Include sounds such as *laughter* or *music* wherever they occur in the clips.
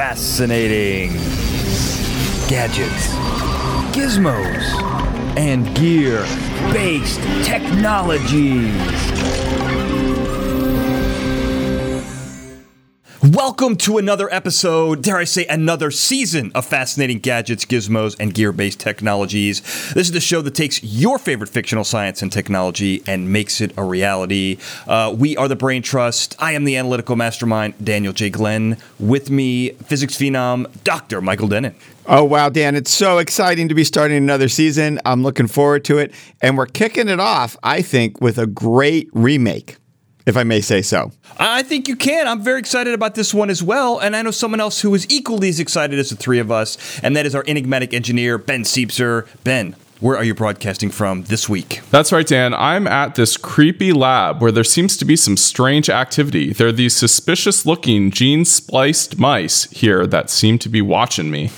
fascinating gadgets, gizmos, and gear based technologies. Welcome to another episode, dare I say, another season of fascinating gadgets, gizmos, and gear based technologies. This is the show that takes your favorite fictional science and technology and makes it a reality. Uh, we are the Brain Trust. I am the analytical mastermind, Daniel J. Glenn. With me, physics phenom, Dr. Michael Dennin. Oh, wow, Dan. It's so exciting to be starting another season. I'm looking forward to it. And we're kicking it off, I think, with a great remake if I may say so. I think you can. I'm very excited about this one as well. And I know someone else who is equally as excited as the three of us, and that is our enigmatic engineer, Ben Siepser. Ben, where are you broadcasting from this week? That's right, Dan. I'm at this creepy lab where there seems to be some strange activity. There are these suspicious looking gene spliced mice here that seem to be watching me.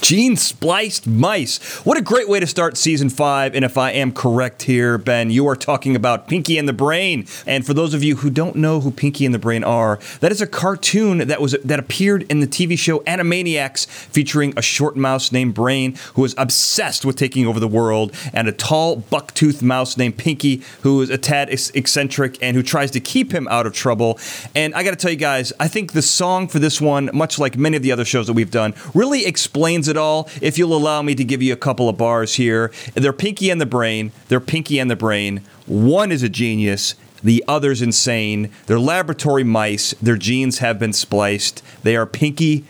Gene spliced mice. What a great way to start season five. And if I am correct here, Ben, you are talking about Pinky and the Brain. And for those of you who don't know who Pinky and the Brain are, that is a cartoon that was that appeared in the TV show Animaniacs, featuring a short mouse named Brain who is obsessed with taking over the world, and a tall buck-toothed mouse named Pinky who is a tad eccentric and who tries to keep him out of trouble. And I got to tell you guys, I think the song for this one, much like many of the other shows that we've done, really explains it all. If you'll allow me to give you a couple of bars here, they're Pinky and the Brain. They're Pinky and the Brain. One is a genius. The other's insane. They're laboratory mice. Their genes have been spliced. They are Pinky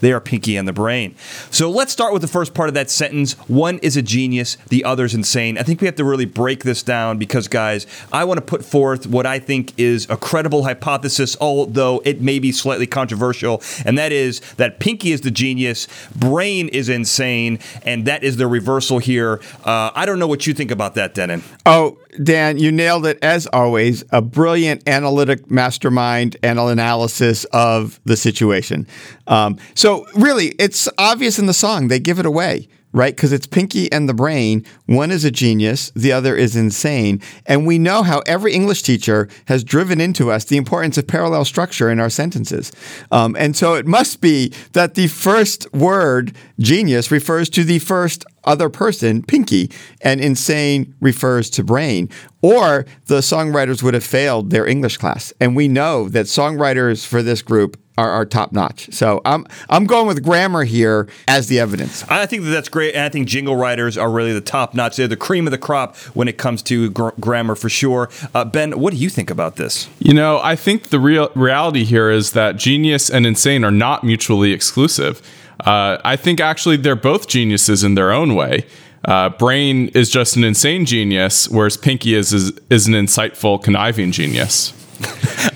they are Pinky and the Brain. So let's start with the first part of that sentence. One is a genius, the other's insane. I think we have to really break this down because, guys, I want to put forth what I think is a credible hypothesis, although it may be slightly controversial, and that is that Pinky is the genius, Brain is insane, and that is the reversal here. Uh, I don't know what you think about that, Dennin. Oh, Dan, you nailed it as always. A brilliant analytic mastermind and analysis of the situation. Um, so, really, it's obvious in the song. They give it away right? Because it's Pinky and the Brain. One is a genius, the other is insane. And we know how every English teacher has driven into us the importance of parallel structure in our sentences. Um, and so it must be that the first word, genius, refers to the first other person, Pinky, and insane refers to brain. Or the songwriters would have failed their English class. And we know that songwriters for this group are, are top notch. So I'm I'm going with grammar here as the evidence. I think that that's great, and I think jingle writers are really the top notch. They're the cream of the crop when it comes to gr- grammar for sure. Uh, ben, what do you think about this? You know, I think the real reality here is that genius and insane are not mutually exclusive. Uh, I think actually they're both geniuses in their own way. Uh, Brain is just an insane genius, whereas Pinky is, is, is an insightful, conniving genius. *laughs*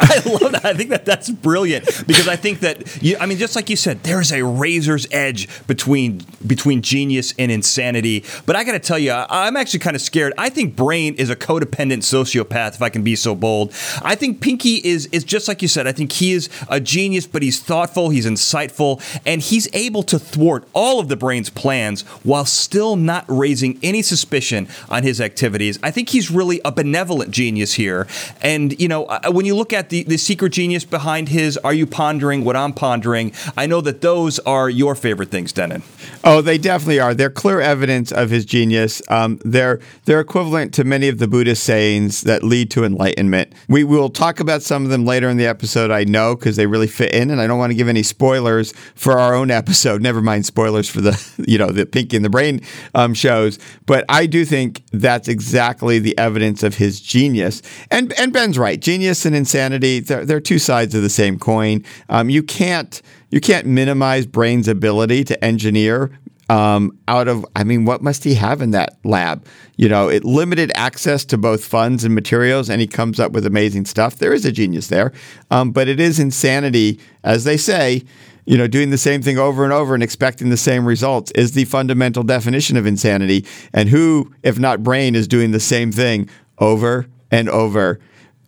I love. *laughs* I think that that's brilliant because I think that you, I mean, just like you said, there is a razor's edge between between genius and insanity. But I got to tell you, I'm actually kind of scared. I think Brain is a codependent sociopath, if I can be so bold. I think Pinky is is just like you said. I think he is a genius, but he's thoughtful, he's insightful, and he's able to thwart all of the Brain's plans while still not raising any suspicion on his activities. I think he's really a benevolent genius here, and you know uh, when you look at the, the secret genius behind his Are You Pondering What I'm Pondering, I know that those are your favorite things, Dennin. Oh, they definitely are. They're clear evidence of his genius. Um, they're, they're equivalent to many of the Buddhist sayings that lead to enlightenment. We will talk about some of them later in the episode, I know, because they really fit in, and I don't want to give any spoilers for our own episode. *laughs* Never mind spoilers for the, you know, the Pinky and the Brain um, shows. But I do think that's exactly the evidence of his genius. And, and Ben's right. Genius and insanity, they're, they're two sides of the same coin. Um, you can't you can't minimize Brain's ability to engineer um, out of, I mean, what must he have in that lab? You know, it limited access to both funds and materials, and he comes up with amazing stuff. There is a genius there, um, but it is insanity, as they say. You know, doing the same thing over and over and expecting the same results is the fundamental definition of insanity. And who, if not Brain, is doing the same thing over and over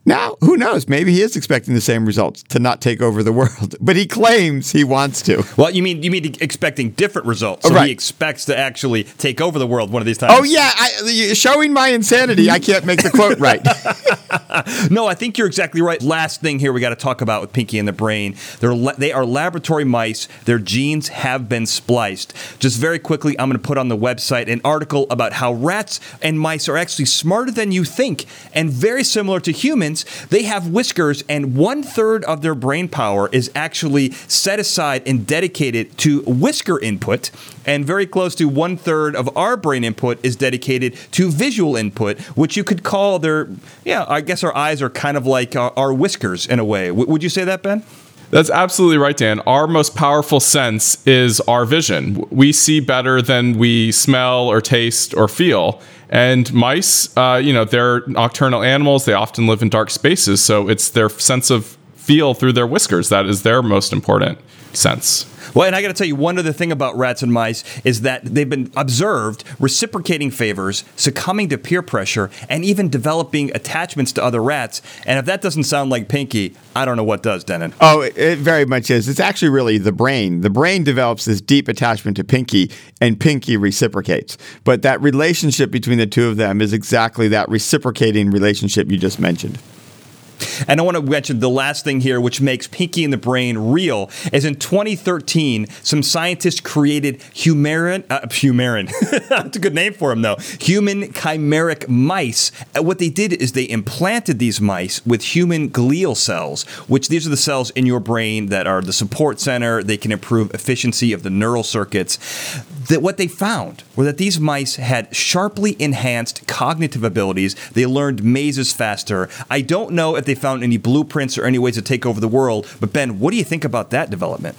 Now, who knows? Maybe he is expecting the same results to not take over the world, *laughs* but he claims he wants to. Well, you mean you mean expecting different results? So Right. he expects to actually take over the world one of these times. Oh yeah, I, showing my insanity, I can't make the quote right. *laughs* *laughs* No, I think you're exactly right. Last thing here we got to talk about with Pinky and the Brain. They're la- they are laboratory mice. Their genes have been spliced. Just very quickly, I'm going to put on the website an article about how rats and mice are actually smarter than you think and very similar to humans. They have whiskers, and one third of their brain power is actually set aside and dedicated to whisker input. And very close to one third of our brain input is dedicated to visual input, which you could call their, yeah, I guess our eyes are kind of like our, our whiskers in a way. W- would you say that, Ben? That's absolutely right, Dan. Our most powerful sense is our vision. We see better than we smell or taste or feel. And mice, uh, you know, they're nocturnal animals. They often live in dark spaces. So it's their sense of feel through their whiskers that is their most important sense. Well, and I got to tell you, one other thing about rats and mice is that they've been observed reciprocating favors, succumbing to peer pressure, and even developing attachments to other rats. And if that doesn't sound like Pinky, I don't know what does, Denon. Oh, it, it very much is. It's actually really the brain. The brain develops this deep attachment to Pinky, and Pinky reciprocates. But that relationship between the two of them is exactly that reciprocating relationship you just mentioned. And I want to mention the last thing here, which makes Pinky and the Brain real, is in 2013, some scientists created humarin, uh, humarin, *laughs* that's a good name for them though, human chimeric mice. And what they did is they implanted these mice with human glial cells, which these are the cells in your brain that are the support center. They can improve efficiency of the neural circuits. That what they found were that these mice had sharply enhanced cognitive abilities. They learned mazes faster. I don't know if they found any blueprints or any ways to take over the world, but Ben, what do you think about that development?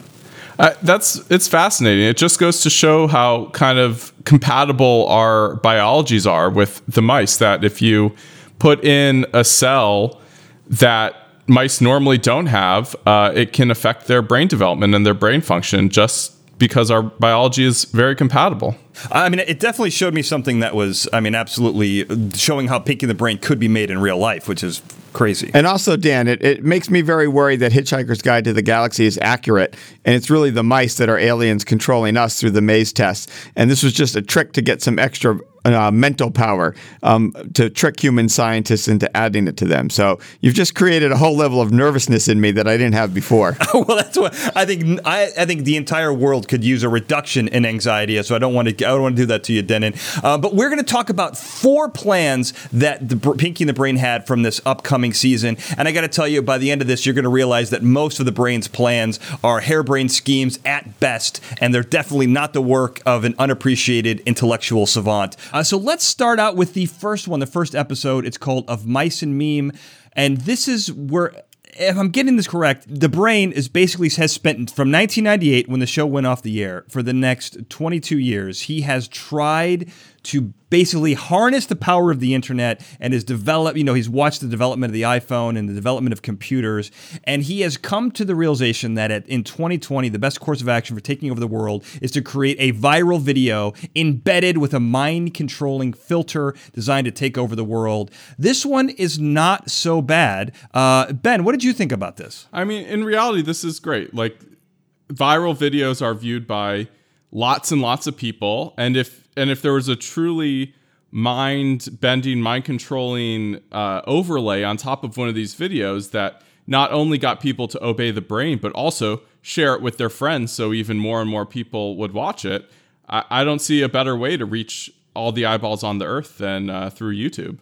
Uh, that's it's fascinating. It just goes to show how kind of compatible our biologies are with the mice. That if you put in a cell that mice normally don't have, uh, it can affect their brain development and their brain function just because our biology is very compatible. I mean, it definitely showed me something that was, I mean, absolutely showing how Pinky the Brain could be made in real life, which is crazy. And also, Dan, it, it makes me very worried that Hitchhiker's Guide to the Galaxy is accurate, and it's really the mice that are aliens controlling us through the maze test. And this was just a trick to get some extra uh, mental power um, to trick human scientists into adding it to them. So you've just created a whole level of nervousness in me that I didn't have before. *laughs* well, that's what I think. I, I think the entire world could use a reduction in anxiety. So I don't want to. I don't want to do that to you, Dennin. Uh, but we're going to talk about four plans that the Pinky and the Brain had from this upcoming season. And I got to tell you, by the end of this, you're going to realize that most of the Brain's plans are harebrained schemes at best, and they're definitely not the work of an unappreciated intellectual savant. Uh, so let's start out with the first one, the first episode. It's called "Of Mice and Meme," and this is where if I'm getting this correct, the brain is basically has spent from 1998 when the show went off the air for the next 22 years. He has tried to basically harness the power of the internet and has developed, you know, he's watched the development of the iPhone and the development of computers, and he has come to the realization that at, in 2020, the best course of action for taking over the world is to create a viral video embedded with a mind controlling filter designed to take over the world. This one is not so bad. Uh, ben, what did you think about this? I mean, in reality, this is great. Like, viral videos are viewed by lots and lots of people, and if and if there was a truly mind bending, mind controlling uh, overlay on top of one of these videos that not only got people to obey the brain, but also share it with their friends, so even more and more people would watch it. I, I don't see a better way to reach all the eyeballs on the earth than uh, through YouTube.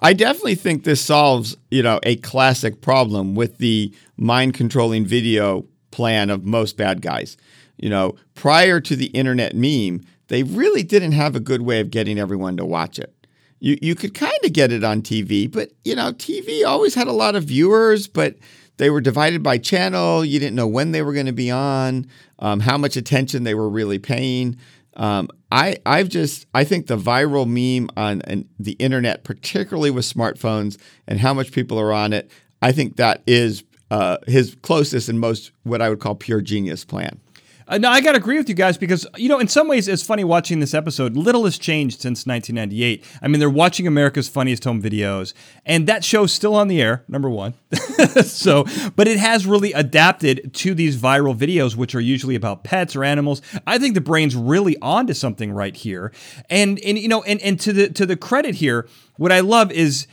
I definitely think this solves, you know, a classic problem with the mind controlling video plan of most bad guys. You know, prior to the internet meme, they really didn't have a good way of getting everyone to watch it. You you could kind of get it on TV, but you know, TV always had a lot of viewers, but they were divided by channel. You didn't know when they were going to be on, um, how much attention they were really paying. Um, I I've just I think the viral meme on an, the internet, particularly with smartphones and how much people are on it, I think that is uh, his closest and most what I would call pure genius plan. Uh, no, I got to agree with you guys because, you know, in some ways, it's funny watching this episode. Little has changed since 1998. I mean, they're watching America's Funniest Home Videos, and that show's still on the air, number one. *laughs* so, but it has really adapted to these viral videos, which are usually about pets or animals. I think the brain's really onto something right here. And, and you know, and, and to the to the credit here, what I love is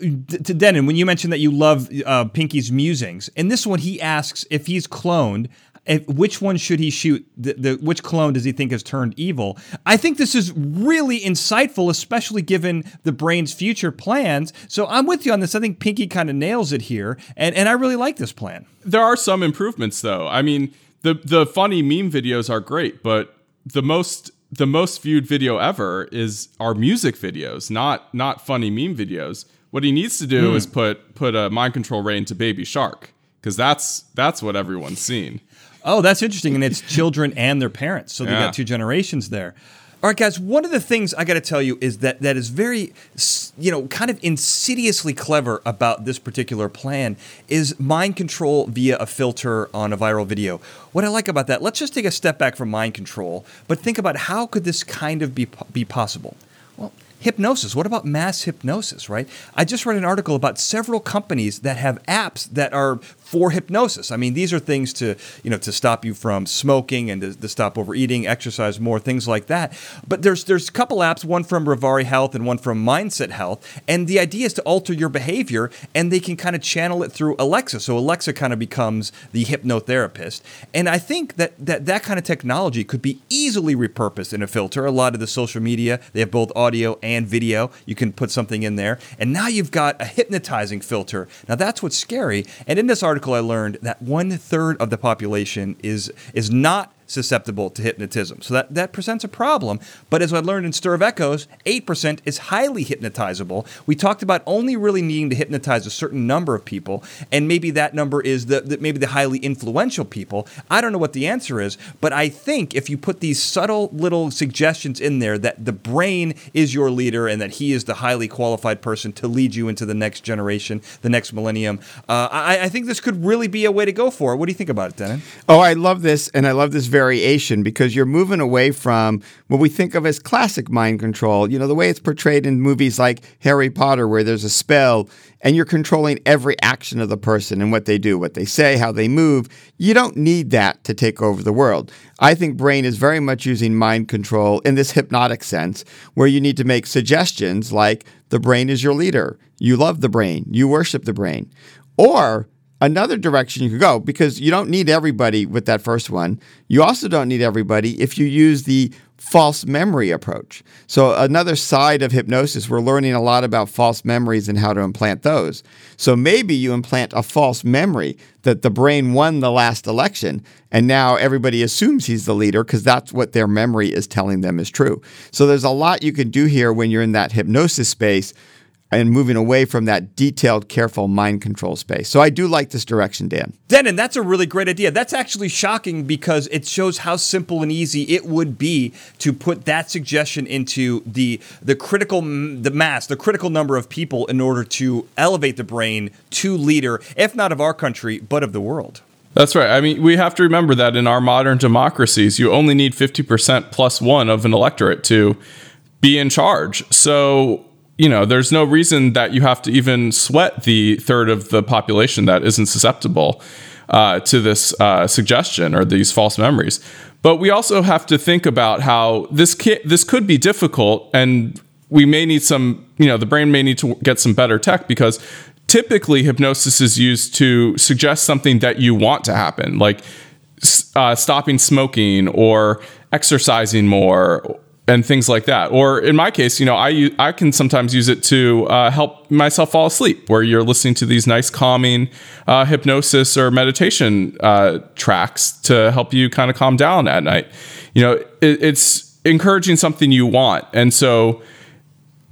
to Dennin, when you mentioned that you love uh, Pinky's musings, in this one he asks if he's cloned, if, which one should he shoot? The, the, which clone does he think has turned evil? I think this is really insightful, especially given the brain's future plans. So I'm with you on this. I think Pinky kind of nails it here, and, and I really like this plan. There are some improvements, though. I mean, the the funny meme videos are great, but the most the most viewed video ever is our music videos, not not funny meme videos. What he needs to do mm. is put put a mind control ray into Baby Shark because that's that's what everyone's seen. Oh, that's interesting, and it's children and their parents, so they yeah. got two generations there. All right, guys. One of the things I got to tell you is that that is very, you know, kind of insidiously clever about this particular plan is mind control via a filter on a viral video. What I like about that, let's just take a step back from mind control, but think about how could this kind of be be possible. Well, hypnosis. What about mass hypnosis, right? I just read an article about several companies that have apps that are for hypnosis. I mean, these are things to, you know, to stop you from smoking and to, to, stop overeating, exercise more, things like that. But there's there's a couple apps, one from Reveri Health and one from Mindset Health, and the idea is to alter your behavior and they can kind of channel it through Alexa. So Alexa kind of becomes the hypnotherapist. And I think that that that kind of technology could be easily repurposed in a filter. A lot of the social media, they have both audio and video. You can put something in there. And now you've got a hypnotizing filter. Now that's what's scary. And in this article article I learned that one third of the population is is not susceptible to hypnotism. So that, that presents a problem. But as I learned in Stir of Echoes, 8% is highly hypnotizable. We talked about only really needing to hypnotize a certain number of people, and maybe that number is the, the maybe the highly influential people. I don't know what the answer is, but I think if you put these subtle little suggestions in there that the brain is your leader and that he is the highly qualified person to lead you into the next generation, the next millennium, uh, I, I, think this could really be a way to go for it. What do you think about it, Dennin? Oh, I love this, and I love this very variation because you're moving away from what we think of as classic mind control. You know, the way it's portrayed in movies like Harry Potter, where there's a spell and you're controlling every action of the person and what they do, what they say, how they move. You don't need that to take over the world. I think Brain is very much using mind control in this hypnotic sense, where you need to make suggestions like the brain is your leader, you love the brain, you worship the brain. Or another direction you could go because you don't need everybody with that first one. You also don't need everybody if you use the false memory approach. So, another side of hypnosis, we're learning a lot about false memories and how to implant those. So, maybe you implant a false memory that the brain won the last election, and now everybody assumes he's the leader because that's what their memory is telling them is true. So, there's a lot you can do here when you're in that hypnosis space and moving away from that detailed, careful mind control space. So I do like this direction, Dan. Dennin, that's a really great idea. That's actually shocking because it shows how simple and easy it would be to put that suggestion into the the critical the mass, the critical number of people in order to elevate the brain to leader, if not of our country, but of the world. That's right. I mean, we have to remember that in our modern democracies, you only need 50% plus one of an electorate to be in charge. So you know, there's no reason that you have to even sweat the third of the population that isn't susceptible uh, to this uh, suggestion or these false memories. But we also have to think about how this ki- this could be difficult, and we may need some. You know, the brain may need to get some better tech because typically hypnosis is used to suggest something that you want to happen, like uh, stopping smoking or exercising more and things like that. Or in my case, you know, I I can sometimes use it to uh, help myself fall asleep, where you're listening to these nice calming uh, hypnosis or meditation uh, tracks to help you kind of calm down at night. You know, it, it's encouraging something you want, and so.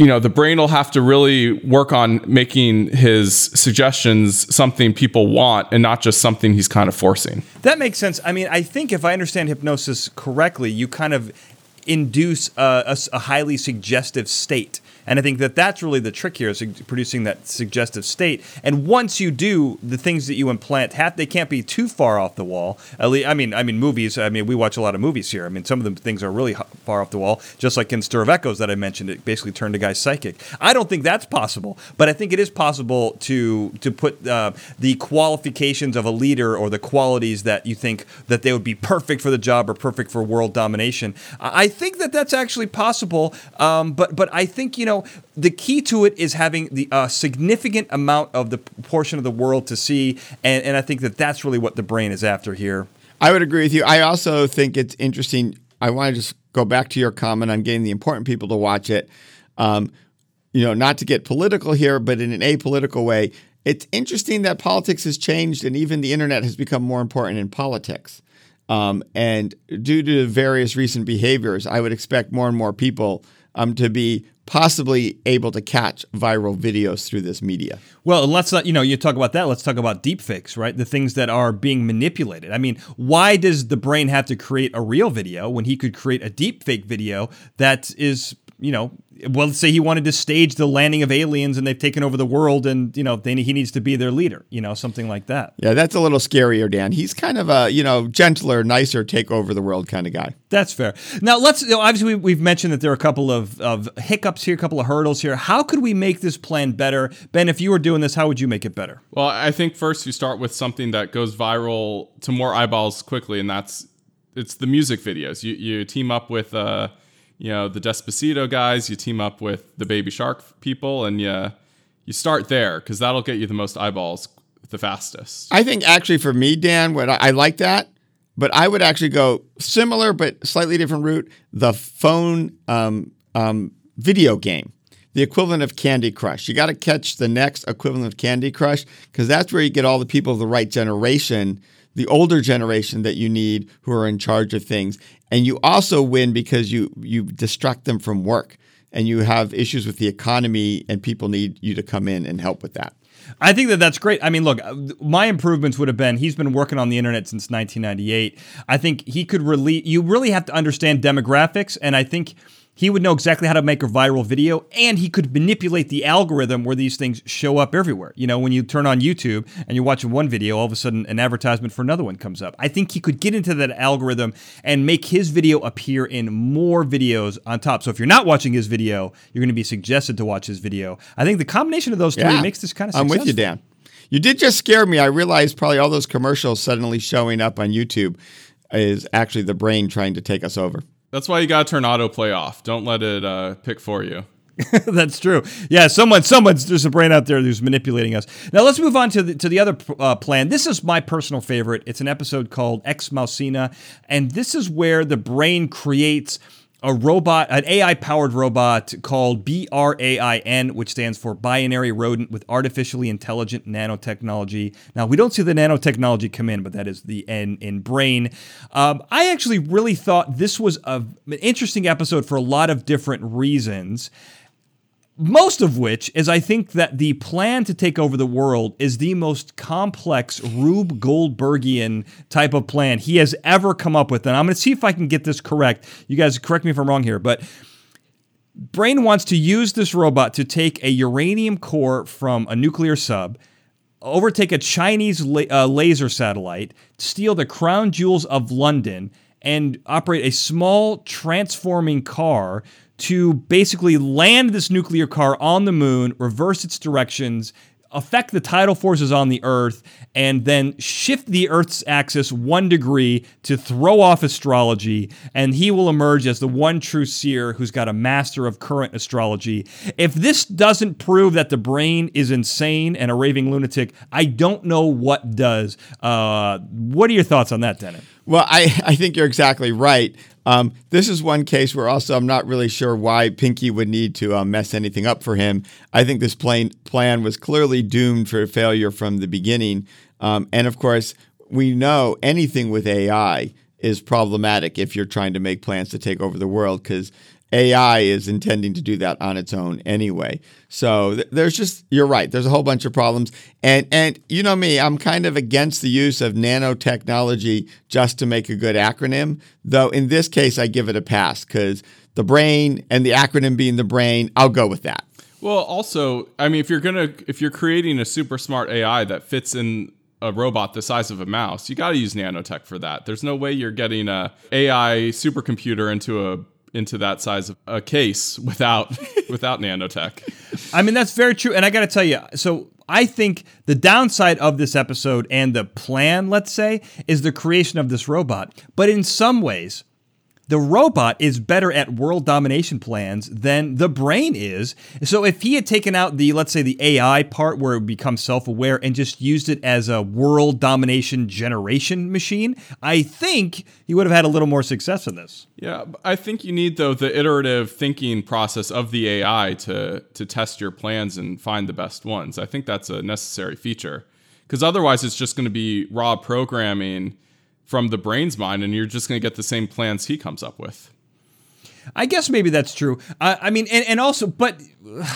You know, the brain will have to really work on making his suggestions something people want and not just something he's kind of forcing. That makes sense. I mean, I think if I understand hypnosis correctly, you kind of induce a, a, a highly suggestive state And I think that that's really the trick here is producing that suggestive state. And once you do, the things that you implant, have, they can't be too far off the wall. At least, I mean, I mean, movies. I mean, we watch a lot of movies here. I mean, some of the things are really far off the wall. Just like in Stir of Echoes that I mentioned, it basically turned a guy psychic. I don't think that's possible, but I think it is possible to to put uh, the qualifications of a leader or the qualities that you think that they would be perfect for the job or perfect for world domination. I think that that's actually possible, um, but but I think you know the key to it is having the uh, significant amount of the portion of the world to see, and, and I think that that's really what the brain is after here. I would agree with you. I also think it's interesting. I want to just go back to your comment on getting the important people to watch it. Um, you know, not to get political here, but in an apolitical way, it's interesting that politics has changed and even the internet has become more important in politics. Um, and due to various recent behaviors, I would expect more and more people um, to be possibly able to catch viral videos through this media. Well, let's not, you know, you talk about that. Let's talk about deepfakes, right? The things that are being manipulated. I mean, why does the brain have to create a real video when he could create a deepfake video that is, you know, well, let's say he wanted to stage the landing of aliens and they've taken over the world and, you know, they, he needs to be their leader, you know, something like that. Yeah, that's a little scarier, Dan. He's kind of a, you know, gentler, nicer, take over the world kind of guy. That's fair. Now, let's, you know, obviously, we've mentioned that there are a couple of, of hiccups here, a couple of hurdles here. How could we make this plan better? Ben, if you were doing this, how would you make it better? Well, I think first you start with something that goes viral to more eyeballs quickly, and that's it's the music videos. You, you team up with, uh, you know the Despacito guys. You team up with the Baby Shark people, and you you start there because that'll get you the most eyeballs the fastest. I think actually for me, Dan, what I, I like that, but I would actually go similar but slightly different route. The phone um, um, video game the equivalent of Candy Crush. You got to catch the next equivalent of Candy Crush because that's where you get all the people of the right generation, the older generation that you need who are in charge of things and you also win because you you distract them from work and you have issues with the economy and people need you to come in and help with that. I think that that's great. I mean, look, my improvements would have been he's been working on the internet since 1998. I think he could really you really have to understand demographics and I think he would know exactly how to make a viral video and he could manipulate the algorithm where these things show up everywhere. You know, when you turn on YouTube and you're watching one video, all of a sudden an advertisement for another one comes up. I think he could get into that algorithm and make his video appear in more videos on top. So if you're not watching his video, you're going to be suggested to watch his video. I think the combination of those three yeah, makes this kind of successful. I'm with you, Dan. You did just scare me. I realized probably all those commercials suddenly showing up on YouTube is actually the brain trying to take us over. That's why you gotta turn autoplay off. Don't let it uh, pick for you. *laughs* That's true. Yeah, someone, someone's there's a brain out there who's manipulating us. Now let's move on to the to the other uh, plan. This is my personal favorite. It's an episode called Ex Machina, and this is where the brain creates a robot, an AI powered robot called BRAIN, which stands for Binary Rodent with Artificially Intelligent Nanotechnology. Now, we don't see the nanotechnology come in, but that is the N in brain. Um, I actually really thought this was a, an interesting episode for a lot of different reasons. Most of which is I think that the plan to take over the world is the most complex Rube Goldbergian type of plan he has ever come up with. And I'm going to see if I can get this correct. You guys correct me if I'm wrong here, but Brain wants to use this robot to take a uranium core from a nuclear sub, overtake a Chinese la- uh, laser satellite, steal the crown jewels of London, and operate a small transforming car to basically land this nuclear car on the moon, reverse its directions, affect the tidal forces on the Earth, and then shift the Earth's axis one degree to throw off astrology, and he will emerge as the one true seer who's got a master of current astrology. If this doesn't prove that the brain is insane and a raving lunatic, I don't know what does. Uh, what are your thoughts on that, Dennis? Well, I, I think you're exactly right. Um, this is one case where also I'm not really sure why Pinky would need to uh, mess anything up for him. I think this plan, plan was clearly doomed for failure from the beginning. Um, and of course, we know anything with AI is problematic if you're trying to make plans to take over the world because AI is intending to do that on its own anyway. So th- there's just you're right. There's a whole bunch of problems, and and you know me, I'm kind of against the use of nanotechnology just to make a good acronym. Though in this case, I give it a pass because the brain and the acronym being the brain. I'll go with that. Well, also, I mean, if you're gonna if you're creating a super smart AI that fits in a robot the size of a mouse, you got to use nanotech for that. There's no way you're getting a AI supercomputer into a into that size of a case without *laughs* without nanotech. I mean, that's very true. And I got to tell you, so I think the downside of this episode and the plan, let's say, is the creation of this robot. But in some ways, the robot is better at world domination plans than the brain is. So if he had taken out the, let's say, the AI part where it becomes self aware and just used it as a world domination generation machine, I think he would have had a little more success in this. Yeah, I think you need though the iterative thinking process of the AI to to test your plans and find the best ones. I think that's a necessary feature because otherwise it's just going to be raw programming from the brain's mind, and you're just going to get the same plans he comes up with. I guess maybe that's true. I, I mean, and, and also, but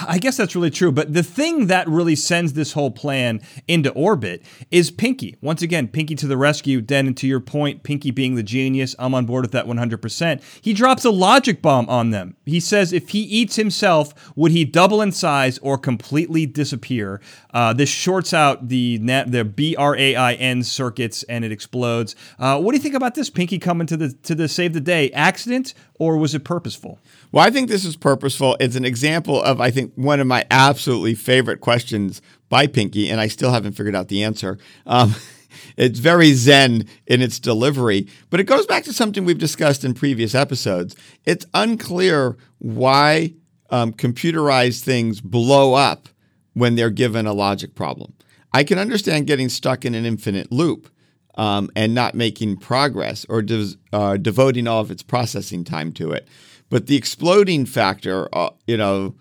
I guess that's really true. But the thing that really sends this whole plan into orbit is Pinky. Once again, Pinky to the rescue. Den, to your point, Pinky being the genius, I'm on board with that 100%. He drops a logic bomb on them. He says if he eats himself, would he double in size or completely disappear? Uh, this shorts out the the B R A I N circuits and it explodes. Uh, what do you think about this? Pinky coming to the to the save the day accident or was it purposeful? Well, I think this is purposeful. It's an example of, I think, one of my absolutely favorite questions by Pinky, and I still haven't figured out the answer. Um, *laughs* it's very zen in its delivery, but it goes back to something we've discussed in previous episodes. It's unclear why um, computerized things blow up when they're given a logic problem. I can understand getting stuck in an infinite loop. Um, and not making progress or de- uh, devoting all of its processing time to it. But the exploding factor, uh, you know,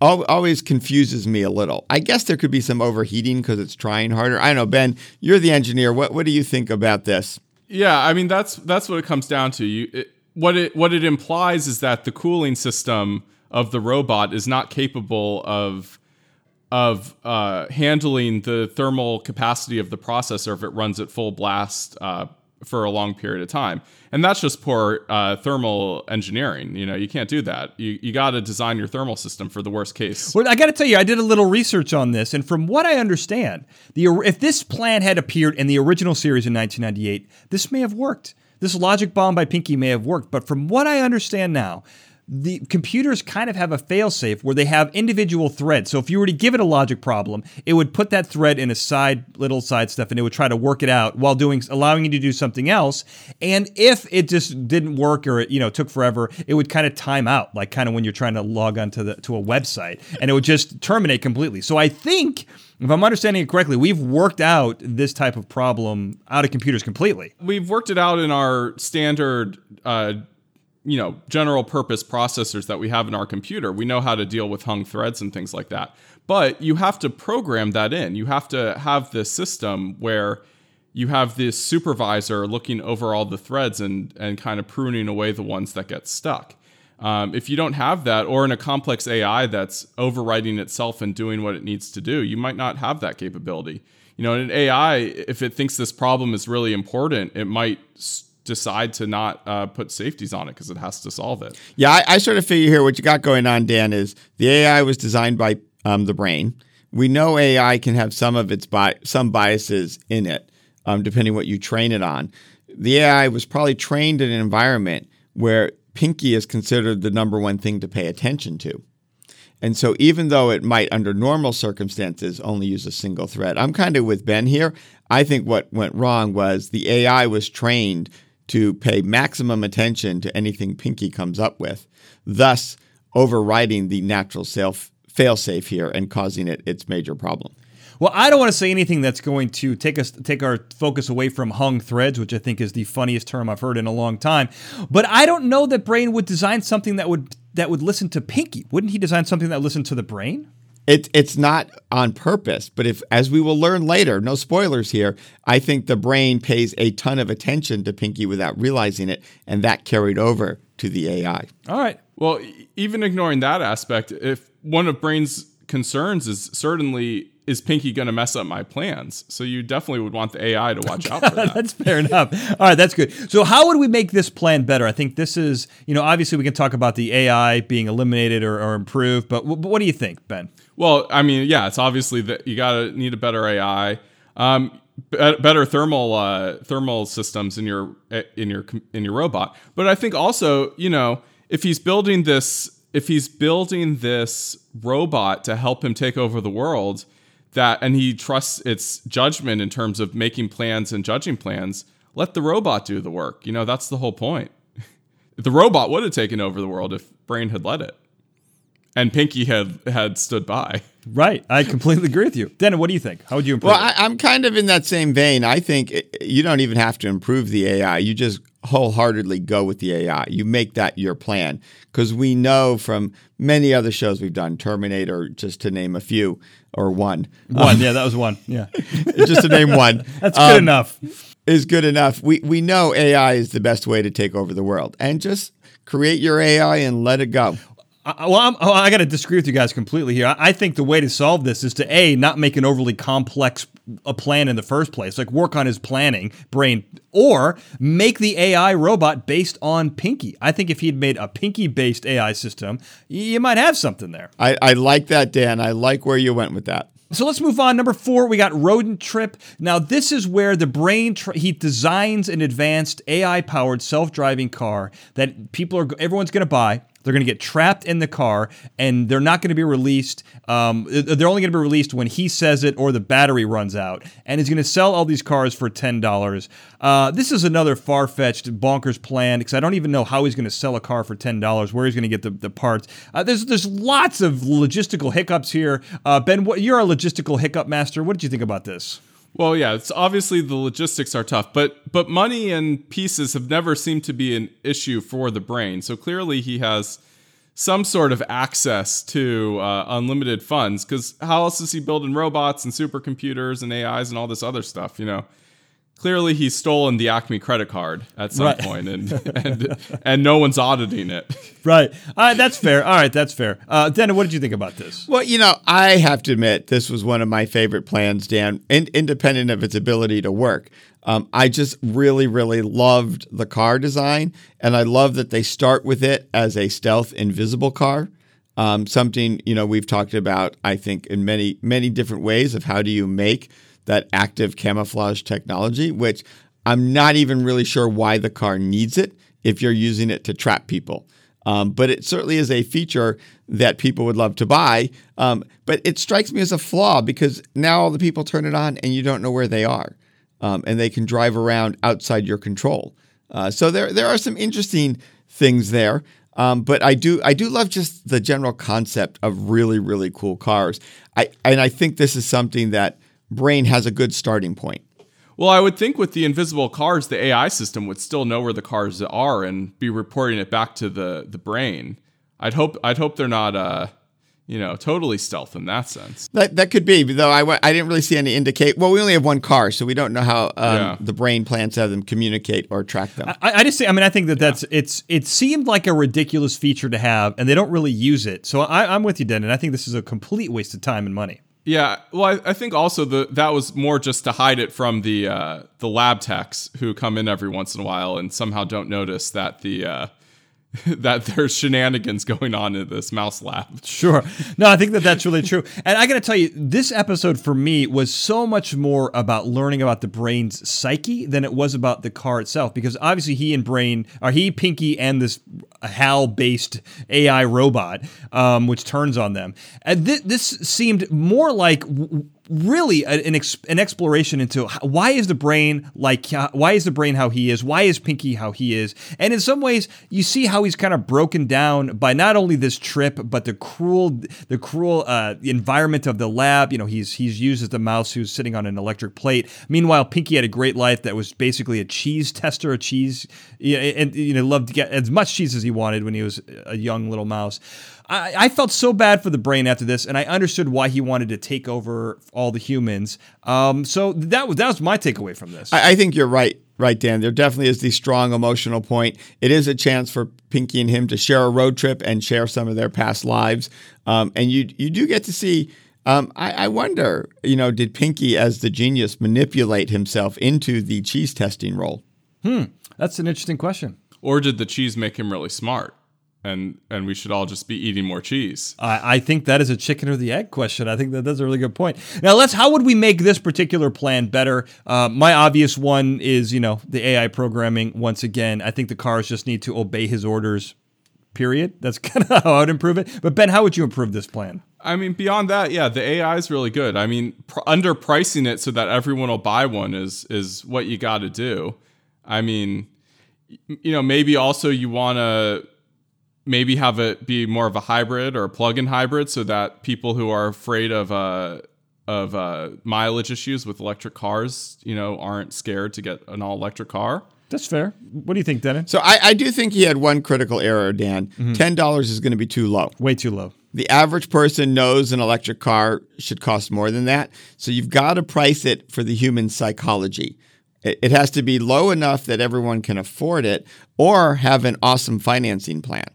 always confuses me a little. I guess there could be some overheating because it's trying harder. I don't know, Ben. You're the engineer. What what do you think about this? Yeah, I mean that's that's what it comes down to. You it, what it what it implies is that the cooling system of the robot is not capable of of uh, handling the thermal capacity of the processor if it runs at full blast uh, for a long period of time. And that's just poor uh, thermal engineering. You know, you can't do that. You, you got to design your thermal system for the worst case. Well, I got to tell you, I did a little research on this, and from what I understand, the if this plan had appeared in the original series in 1998, this may have worked. This logic bomb by Pinky may have worked, but from what I understand now, the computers kind of have a failsafe where they have individual threads. So if you were to give it a logic problem, it would put that thread in a side little side stuff and it would try to work it out while doing allowing you to do something else. And if it just didn't work or it, you know took forever, it would kind of time out, like kind of when you're trying to log onto the to a website, and it would just terminate completely. So I think if I'm understanding it correctly, we've worked out this type of problem out of computers completely. We've worked it out in our standard uh, you know general purpose processors that we have in our computer. We know how to deal with hung threads and things like that. But you have to program that in. You have to have this system where you have this supervisor looking over all the threads and and kind of pruning away the ones that get stuck. Um, if you don't have that or in a complex ai that's overwriting itself and doing what it needs to do you might not have that capability. You know in an ai if it thinks this problem is really important it might decide to not uh, put safeties on it because it has to solve it. Yeah, I, I, sort of figure here what you got going on, Dan, is the AI was designed by um, the brain. We know AI can have some of its bi- some biases in it, um, depending what you train it on. The AI was probably trained in an environment where Pinky is considered the number one thing to pay attention to. And so, even though it might, under normal circumstances, only use a single thread, I'm kind of with Ben here. I think what went wrong was the AI was trained to pay maximum attention to anything Pinky comes up with, thus overriding the natural self failsafe here and causing it its major problem. Well, I don't want to say anything that's going to take us take our focus away from hung threads, which I think is the funniest term I've heard in a long time. But I don't know that Brain would design something that would that would listen to Pinky. Wouldn't he design something that listened to the brain? It, it's not on purpose, but if, as we will learn later, no spoilers here, I think the brain pays a ton of attention to Pinky without realizing it, and that carried over to the AI. All right. Well, even ignoring that aspect, if one of Brain's concerns is certainly is Pinky going to mess up my plans? So you definitely would want the AI to watch *laughs* out for that. that's fair enough. All right, that's good. So how would we make this plan better? I think this is, you know, obviously we can talk about the AI being eliminated or, or improved, but, but what do you think, Ben? Well, I mean, yeah, it's obviously that you got to need a better AI. Um, better thermal uh, thermal systems in your in your in your robot. But I think also, you know, if he's building this if he's building this robot to help him take over the world, that and he trusts its judgment in terms of making plans and judging plans, let the robot do the work. You know, that's the whole point. *laughs* the robot would have taken over the world if Brain had let it. And Pinky had had stood by. Right. I completely agree with you. Dan, what do you think? How would you improve Well, I, I'm kind of in that same vein. I think it, you don't even have to improve the AI. You just wholeheartedly go with the AI. You make that your plan because we know from many other shows we've done, Terminator, just to name a few, or one. One, yeah, that was one. Yeah. *laughs* just to name one. That's good um, enough. Is good enough. We we know AI is the best way to take over the world, and just create your AI and let it go. I, well, I'm, oh, I got to disagree with you guys completely here. I, I, think the way to solve this is to a not make an overly complex a plan in the first place, like work on his planning brain, or make the AI robot based on Pinky. I think if he'd made a Pinky based AI system, you might have something there. I, I like that, Dan. I like where you went with that. So let's move on. Number four, we got Rodent Trip. Now, this is where the brain he designs an advanced AI-powered self-driving car that people are everyone's going to buy. They're going to get trapped in the car, and they're not going to be released. Um, they're only going to be released when he says it or the battery runs out. And he's going to sell all these cars for ten dollars. Uh, this is another far-fetched, bonkers plan because I don't even know how he's going to sell a car for ten dollars. Where he's going to get the, the parts? Uh, there's there's lots of logistical hiccups here. Uh, ben, what, you're a logistical hiccup master. What did you think about this? Well, yeah, it's obviously the logistics are tough, but but money and pieces have never seemed to be an issue for the brain. So clearly, he has some sort of access to uh, unlimited funds. Because how else is he building robots and supercomputers and AIs and all this other stuff? You know, clearly he's stolen the Acme credit card at some right. point and, *laughs* and and no one's auditing it. Right. All right, that's fair. All right, that's fair. Uh, Dan, what did you think about this? Well, you know, I have to admit this was one of my favorite plans, Dan, in, independent of its ability to work. Um, I just really, really loved the car design, and I love that they start with it as a stealth invisible car. Um, something you know we've talked about, I think, in many many different ways of how do you make that active camouflage technology, which I'm not even really sure why the car needs it if you're using it to trap people. Um, but it certainly is a feature that people would love to buy. Um, but it strikes me as a flaw because now all the people turn it on and you don't know where they are. Um, and they can drive around outside your control. Uh, so there, there are some interesting things there. Um, but I do, I do love just the general concept of really, really cool cars. I, and I think this is something that brain has a good starting point. Well, I would think with the invisible cars, the AI system would still know where the cars are and be reporting it back to the the brain. I'd hope I'd hope they're not uh you know totally stealth in that sense. That that could be, though I, I didn't really see any indicate. Well, we only have one car, so we don't know how um, yeah. the brain plans to have them communicate or track them. I, I just say, I mean, I think that that's it's it seemed like a ridiculous feature to have, and they don't really use it. So I, I'm with you, Den, and I think this is a complete waste of time and money. Yeah, well, I, I, think also the that was more just to hide it from the uh, the lab techs who come in every once in a while and somehow don't notice that the uh, *laughs* that there's shenanigans going on in this mouse lab. *laughs* Sure. No, I think that that's really true. And I got to tell you, this episode for me was so much more about learning about the brain's psyche than it was about the car itself. Because obviously, he and Brain, or he, Pinky, and this HAL based AI robot, um, which turns on them. And th- this seemed more like w- really an, an exploration into why is the brain like why is the brain how he is? Why is pinky how he is? And in some ways you see how he's kind of broken down by not only this trip but the cruel the cruel uh, environment of the lab. You know he's he's used as the mouse who's sitting on an electric plate. Meanwhile pinky had a great life that was basically a cheese tester a cheese and you know loved to get as much cheese as he wanted when he was a young little mouse I, I, felt so bad for the brain after this, and I understood why he wanted to take over all the humans. Um, so that was that was my takeaway from this. I, I think you're right, right, Dan. There definitely is the strong emotional point. It is a chance for Pinky and him to share a road trip and share some of their past lives, um, and you you do get to see. Um, I, I wonder, you know, did Pinky, as the genius, manipulate himself into the cheese testing role? Hmm, that's an interesting question. Or did the cheese make him really smart? And and we should all just be eating more cheese. I, I think that is a chicken or the egg question. I think that that's a really good point. Now, let's. How would we make this particular plan better? Uh, my obvious one is, you know, the AI programming. Once again, I think the cars just need to obey his orders. Period. That's *laughs* kind of how I would improve it. But Ben, how would you improve this plan? I mean, beyond that, yeah, the AI is really good. I mean, pr- underpricing it so that everyone will buy one is is what you got to do. I mean, you know, maybe also you want to maybe have it be more of a hybrid or a plug-in hybrid, so that people who are afraid of uh, of uh, mileage issues with electric cars, you know, aren't scared to get an all-electric car. That's fair. What do you think, Dennis? So I, I do think he had one critical error, Dan. Ten dollars is going to be too low. Way too low. The average person knows an electric car should cost more than that. So you've got to price it for the human psychology. It, it has to be low enough that everyone can afford it or have an awesome financing plan.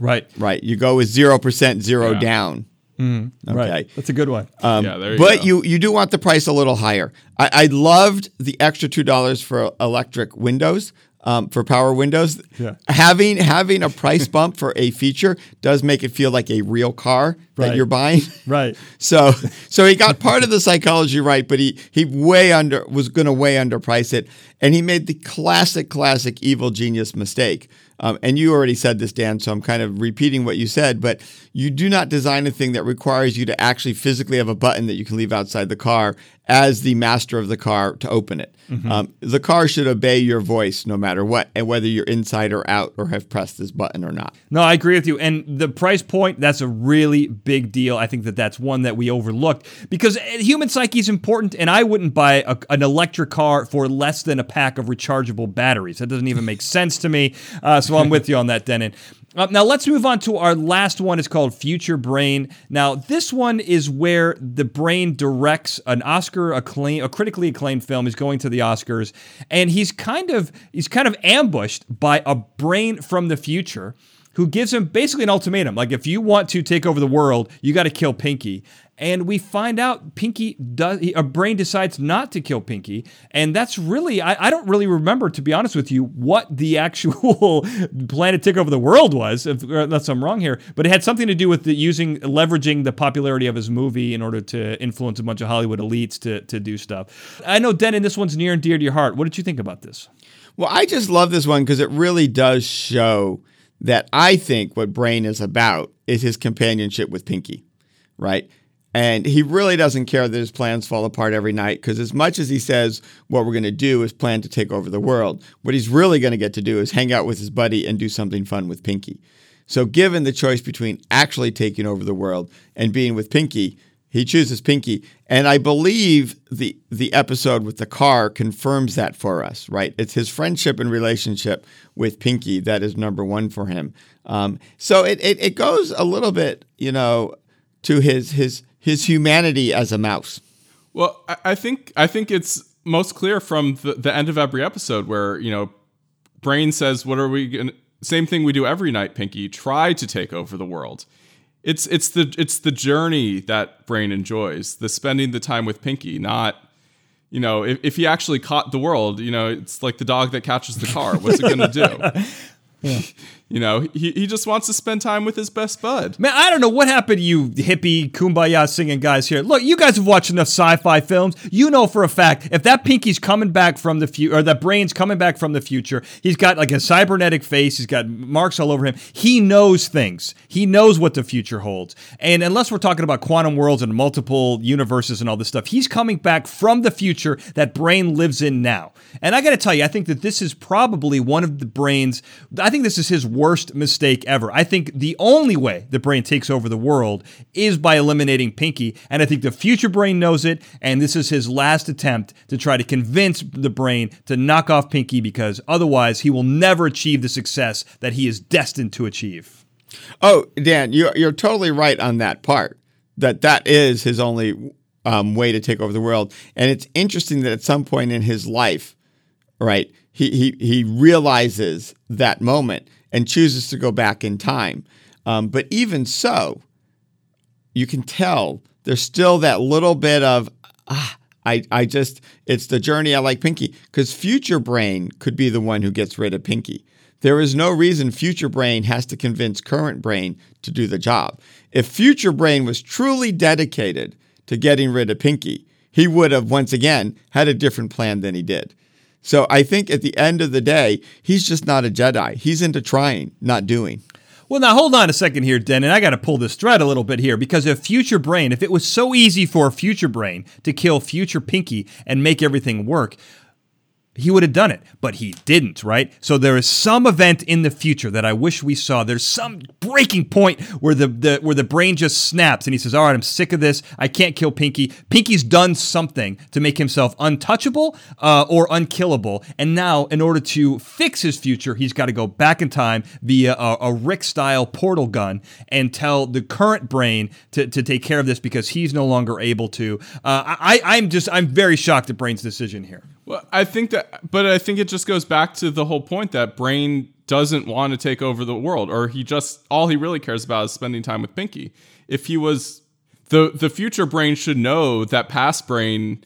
Right. Right. You go with 0%, zero Yeah. down. Okay. Right. That's a good one. yeah, there you but go. you you do want the price a little higher. I, I loved the extra two dollars for electric windows. Um, for power windows, Yeah. having having a price *laughs* bump for a feature does make it feel like a real car that you're buying. right. *laughs* So so he got part of the psychology right, but he he way under was going to way underprice it, and he made the classic classic evil genius mistake. Um, and you already said this, Dan, so I'm kind of repeating what you said. But you do not design a thing that requires you to actually physically have a button that you can leave outside the car as the master of the car to open it. Um, the car should obey your voice no matter what, and whether you're inside or out or have pressed this button or not. No, I agree with you. And the price point, that's a really big deal. I think that that's one that we overlooked because uh, human psyche is important. And I wouldn't buy a, an electric car for less than a pack of rechargeable batteries. That doesn't even make *laughs* sense to me. Uh, so I'm with you on that, Dennin. Uh, now let's move on to our last one. It's called Future Brain. Now this one is where the brain directs an Oscar acclaim, a critically acclaimed film. is going to the Oscars, and he's kind of he's kind of ambushed by a brain from the future who gives him basically an ultimatum. Like, if you want to take over the world, you got to kill Pinky. And we find out Pinky does, a brain decides not to kill Pinky. And that's really, I, I don't really remember, to be honest with you, what the *laughs* actual plan to take over the world was, if, uh, unless I'm wrong here. But it had something to do with the using, leveraging the popularity of his movie in order to influence a bunch of Hollywood elites to, to do stuff. I know, Dennin, this one's near and dear to your heart. What did you think about this? Well, I just love this one because it really does show that I think what Brain is about is his companionship with Pinky, right? And he really doesn't care that his plans fall apart every night because, as much as he says what we're going to do is plan to take over the world, what he's really going to get to do is hang out with his buddy and do something fun with Pinky. So, given the choice between actually taking over the world and being with Pinky, he chooses Pinky, and I believe the the episode with the car confirms that for us. Right? It's his friendship and relationship with Pinky that is number one for him. Um, so it, it it goes a little bit, you know, to his his his humanity as a mouse. Well, I, I think I think it's most clear from the, the end of every episode where you know, Brain says, "What are we going?" Same thing we do every night. Pinky try to take over the world. It's it's the it's the journey that Brain enjoys, the spending the time with Pinky, not. You know, if, if he actually caught the world, you know, it's like the dog that catches the car. What's it gonna do? *laughs* *laughs* You know, he, he just wants to spend time with his best bud. Man, I don't know what happened to you hippie kumbaya singing guys here. Look, you guys have watched enough sci-fi films. You know for a fact if that Pinky's coming back from the future, or that Brain's coming back from the future, he's got like a cybernetic face. He's got marks all over him. He knows things. He knows what the future holds. And unless we're talking about quantum worlds and multiple universes and all this stuff, he's coming back from the future that Brain lives in now. And I got to tell you, I think that this is probably one of the Brain's. I think this is his worst mistake ever. I think the only way the brain takes over the world is by eliminating Pinky. And I think the future brain knows it. And this is his last attempt to try to convince the brain to knock off Pinky because otherwise he will never achieve the success that he is destined to achieve. Oh, Dan, you're totally right on that part. That that is his only um, way to take over the world, and it's interesting that at some point in his life, right, he he he realizes that moment and chooses to go back in time. Um, but even so, you can tell there's still that little bit of ah, I, I just it's the journey I like Pinky because future brain could be the one who gets rid of Pinky. There is no reason future brain has to convince current brain to do the job. If future brain was truly dedicated to getting rid of Pinky, he would have once again had a different plan than he did. So I think at the end of the day, he's just not a Jedi. He's into trying, not doing. Well, now hold on a second here, Den, and I got to pull this thread a little bit here because if Future Brain, if it was so easy for Future Brain to kill Future Pinky and make everything work, he would have done it, but he didn't, right? So there is some event in the future that I wish we saw. There's some breaking point where the, the where the brain just snaps and he says, "All right, I'm sick of this. I can't kill Pinky. Pinky's done something to make himself untouchable uh, or unkillable, and now in order to fix his future, he's got to go back in time via a, a Rick-style portal gun and tell the current brain to, to take care of this because he's no longer able to. Uh, I, I'm just I'm very shocked at Brain's decision here. Well, I think that, but I think it just goes back to the whole point that Brain doesn't want to take over the world, or he just all he really cares about is spending time with Pinky. If he was the the future Brain should know that past Brain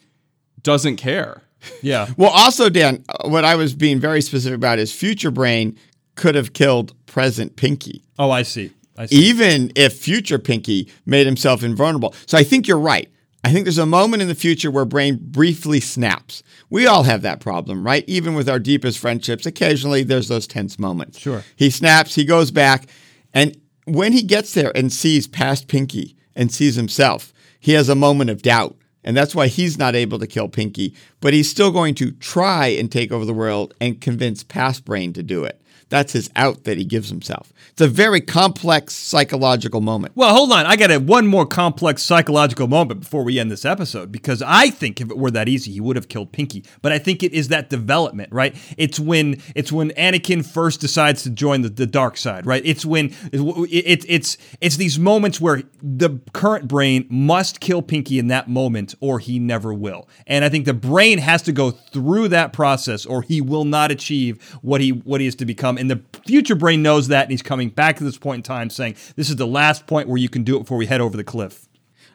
doesn't care. *laughs* Yeah. Well, also, Dan, uh, what I was being very specific about is future brain could have killed present Pinky. Oh, I see. I see. even if future Pinky made himself invulnerable. So I think you're right. I think there's a moment in the future where brain briefly snaps. We all have that problem, right? Even with our deepest friendships, occasionally there's those tense moments. Sure. He snaps, he goes back, and when he gets there and sees past Pinky and sees himself, he has a moment of doubt. And that's why he's not able to kill Pinky, but he's still going to try and take over the world and convince past brain to do it. That's his out that he gives himself. It's a very complex psychological moment. Well, hold on. I got one more complex psychological moment before we end this episode because I think if it were that easy, he would have killed Pinky. But I think it is that development, right? It's when it's when Anakin first decides to join the, the dark side, right? It's when it, it's it's these moments where the current brain must kill Pinky in that moment, or he never will. And I think the brain has to go through that process, or he will not achieve what he what he is to become. And the future brain knows that, and he's coming back to this point in time, saying, "This is the last point where you can do it before we head over the cliff."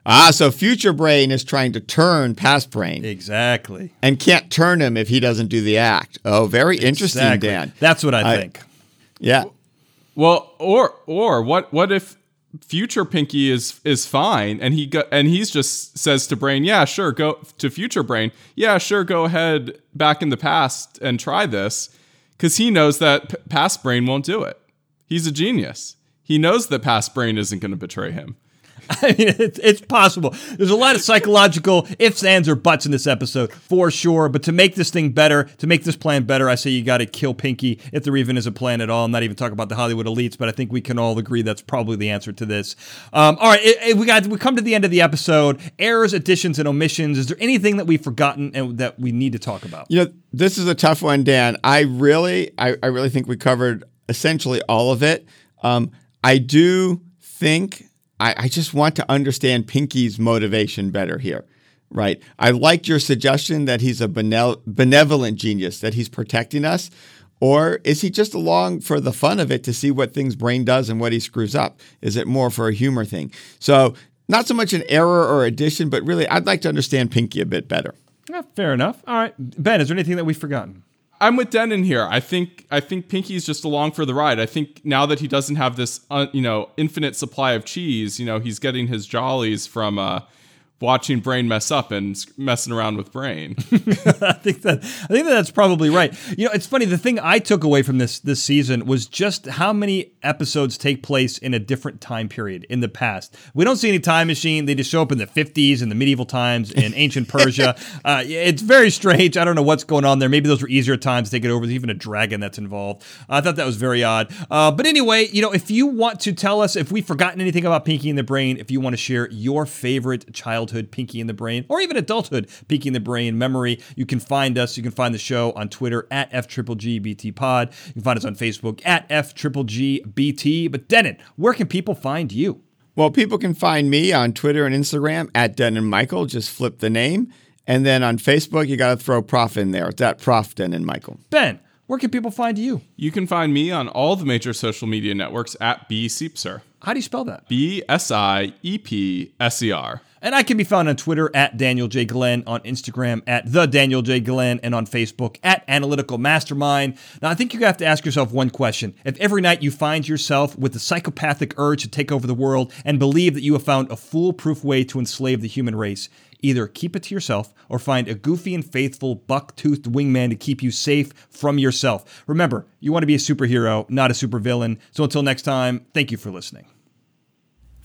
Ah, so future brain is trying to turn past brain Exactly. and can't turn him if he doesn't do the act. Oh, very interesting, Dan. That's what I, I- think. Yeah. Well, or or what what if future Pinky is is fine and he go, and he's just says to Brain, "Yeah, sure, go to future Brain. Yeah, sure, go ahead back in the past and try this." Cuz he knows that p- past Brain won't do it. He's a genius. He knows that past Brain isn't going to betray him. *laughs* I mean, it's, it's possible. There's a lot of psychological ifs, ands, or buts in this episode, for sure. But to make this thing better, to make this plan better, I say you got to kill Pinky, if there even is a plan at all. I'm not even talking about the Hollywood elites, but I think we can all agree that's probably the answer to this. Um, all right, it- it- we got we come to the end of the episode. Errors, additions, and omissions. Is there anything that we've forgotten and that we need to talk about? You know, this is a tough one, Dan. I really, I, I really think we covered essentially all of it. Um, I do think I, I just want to understand Pinky's motivation better here. Right. I liked your suggestion that he's a benevolent genius, that he's protecting us. Or is he just along for the fun of it to see what things Brain does and what he screws up? Is it more for a humor thing? So, not so much an error or addition, but really, I'd like to understand Pinky a bit better. Eh, fair enough. All right, Ben, is there anything that we've forgotten? I'm with Dennin here. I think I think Pinky's just along for the ride. I think now that he doesn't have this, uh, you know, infinite supply of cheese, you know, he's getting his jollies from uh, watching Brain mess up and messing around with Brain. *laughs* I think that I think that that's probably right. You know, it's funny. The thing I took away from this this season was just how many episodes take place in a different time period in the past. We don't see any time machine. They just show up in the fifties and the medieval times in ancient Persia. *laughs* Uh, it's very strange. I don't know what's going on there. Maybe those were easier times to get over. There's even a dragon that's involved. I thought that was very odd. Uh, but anyway, you know, if you want to tell us if we've forgotten anything about Pinky and the Brain, if you want to share your favorite childhood Pinky and the Brain, or even adulthood Pinky and the Brain memory, you can find us. You can find the show on Twitter at FGGBT Pod. You can find us on Facebook at FGGBT. But Dennin, where can people find you? Well, people can find me on Twitter and Instagram at Dennin Michael. Just flip the name. And then on Facebook, you got to throw Prof in there. It's at Prof Dennin Michael. Ben, where can people find you? You can find me on all the major social media networks at B Siepser. How do you spell that? B S I E P S E R. And I can be found on Twitter at Daniel J. Glenn, on Instagram at The Daniel J. Glenn, and on Facebook at Analytical Mastermind. Now, I think you have to ask yourself one question. If every night you find yourself with the psychopathic urge to take over the world and believe that you have found a foolproof way to enslave the human race, either keep it to yourself or find a goofy and faithful buck-toothed wingman to keep you safe from yourself. Remember, you want to be a superhero, not a supervillain. So until next time, thank you for listening.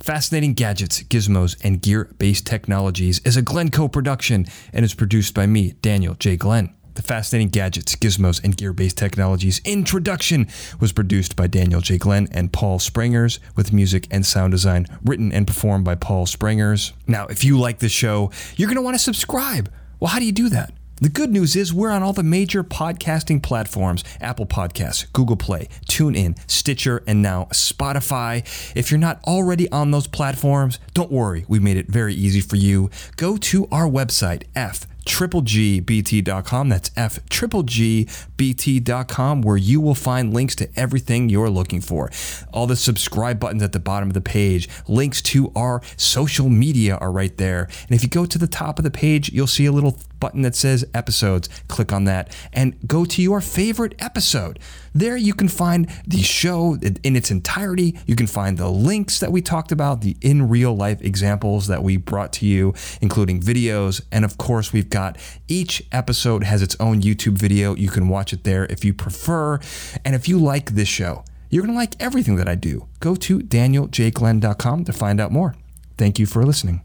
Fascinating Gadgets, Gizmos, and Gear Based Technologies is a Glencoe production and is produced by me, Daniel J. Glenn. The Fascinating Gadgets, Gizmos, and Gear Based Technologies introduction was produced by Daniel J. Glenn and Paul Sprangers, with music and sound design written and performed by Paul Sprangers. Now, if you like the show, you're going to want to subscribe. Well, how do you do that? The good news is we're on all the major podcasting platforms Apple Podcasts, Google Play, TuneIn, Stitcher, and now Spotify. If you're not already on those platforms, don't worry, we made it very easy for you. Go to our website, F tripplegbt.com. That's F tripplegbt.com, where you will find links to everything you're looking for. All the subscribe buttons at the bottom of the page, links to our social media are right there. And if you go to the top of the page, you'll see a little button that says episodes. Click on that and go to your favorite episode. There you can find the show in its entirety. You can find the links that we talked about, the in real life examples that we brought to you, including videos. And of course, we've got each episode has its own YouTube video. You can watch it there if you prefer. And if you like this show, you're going to like everything that I do. Go to danieljglenn.com to find out more. Thank you for listening.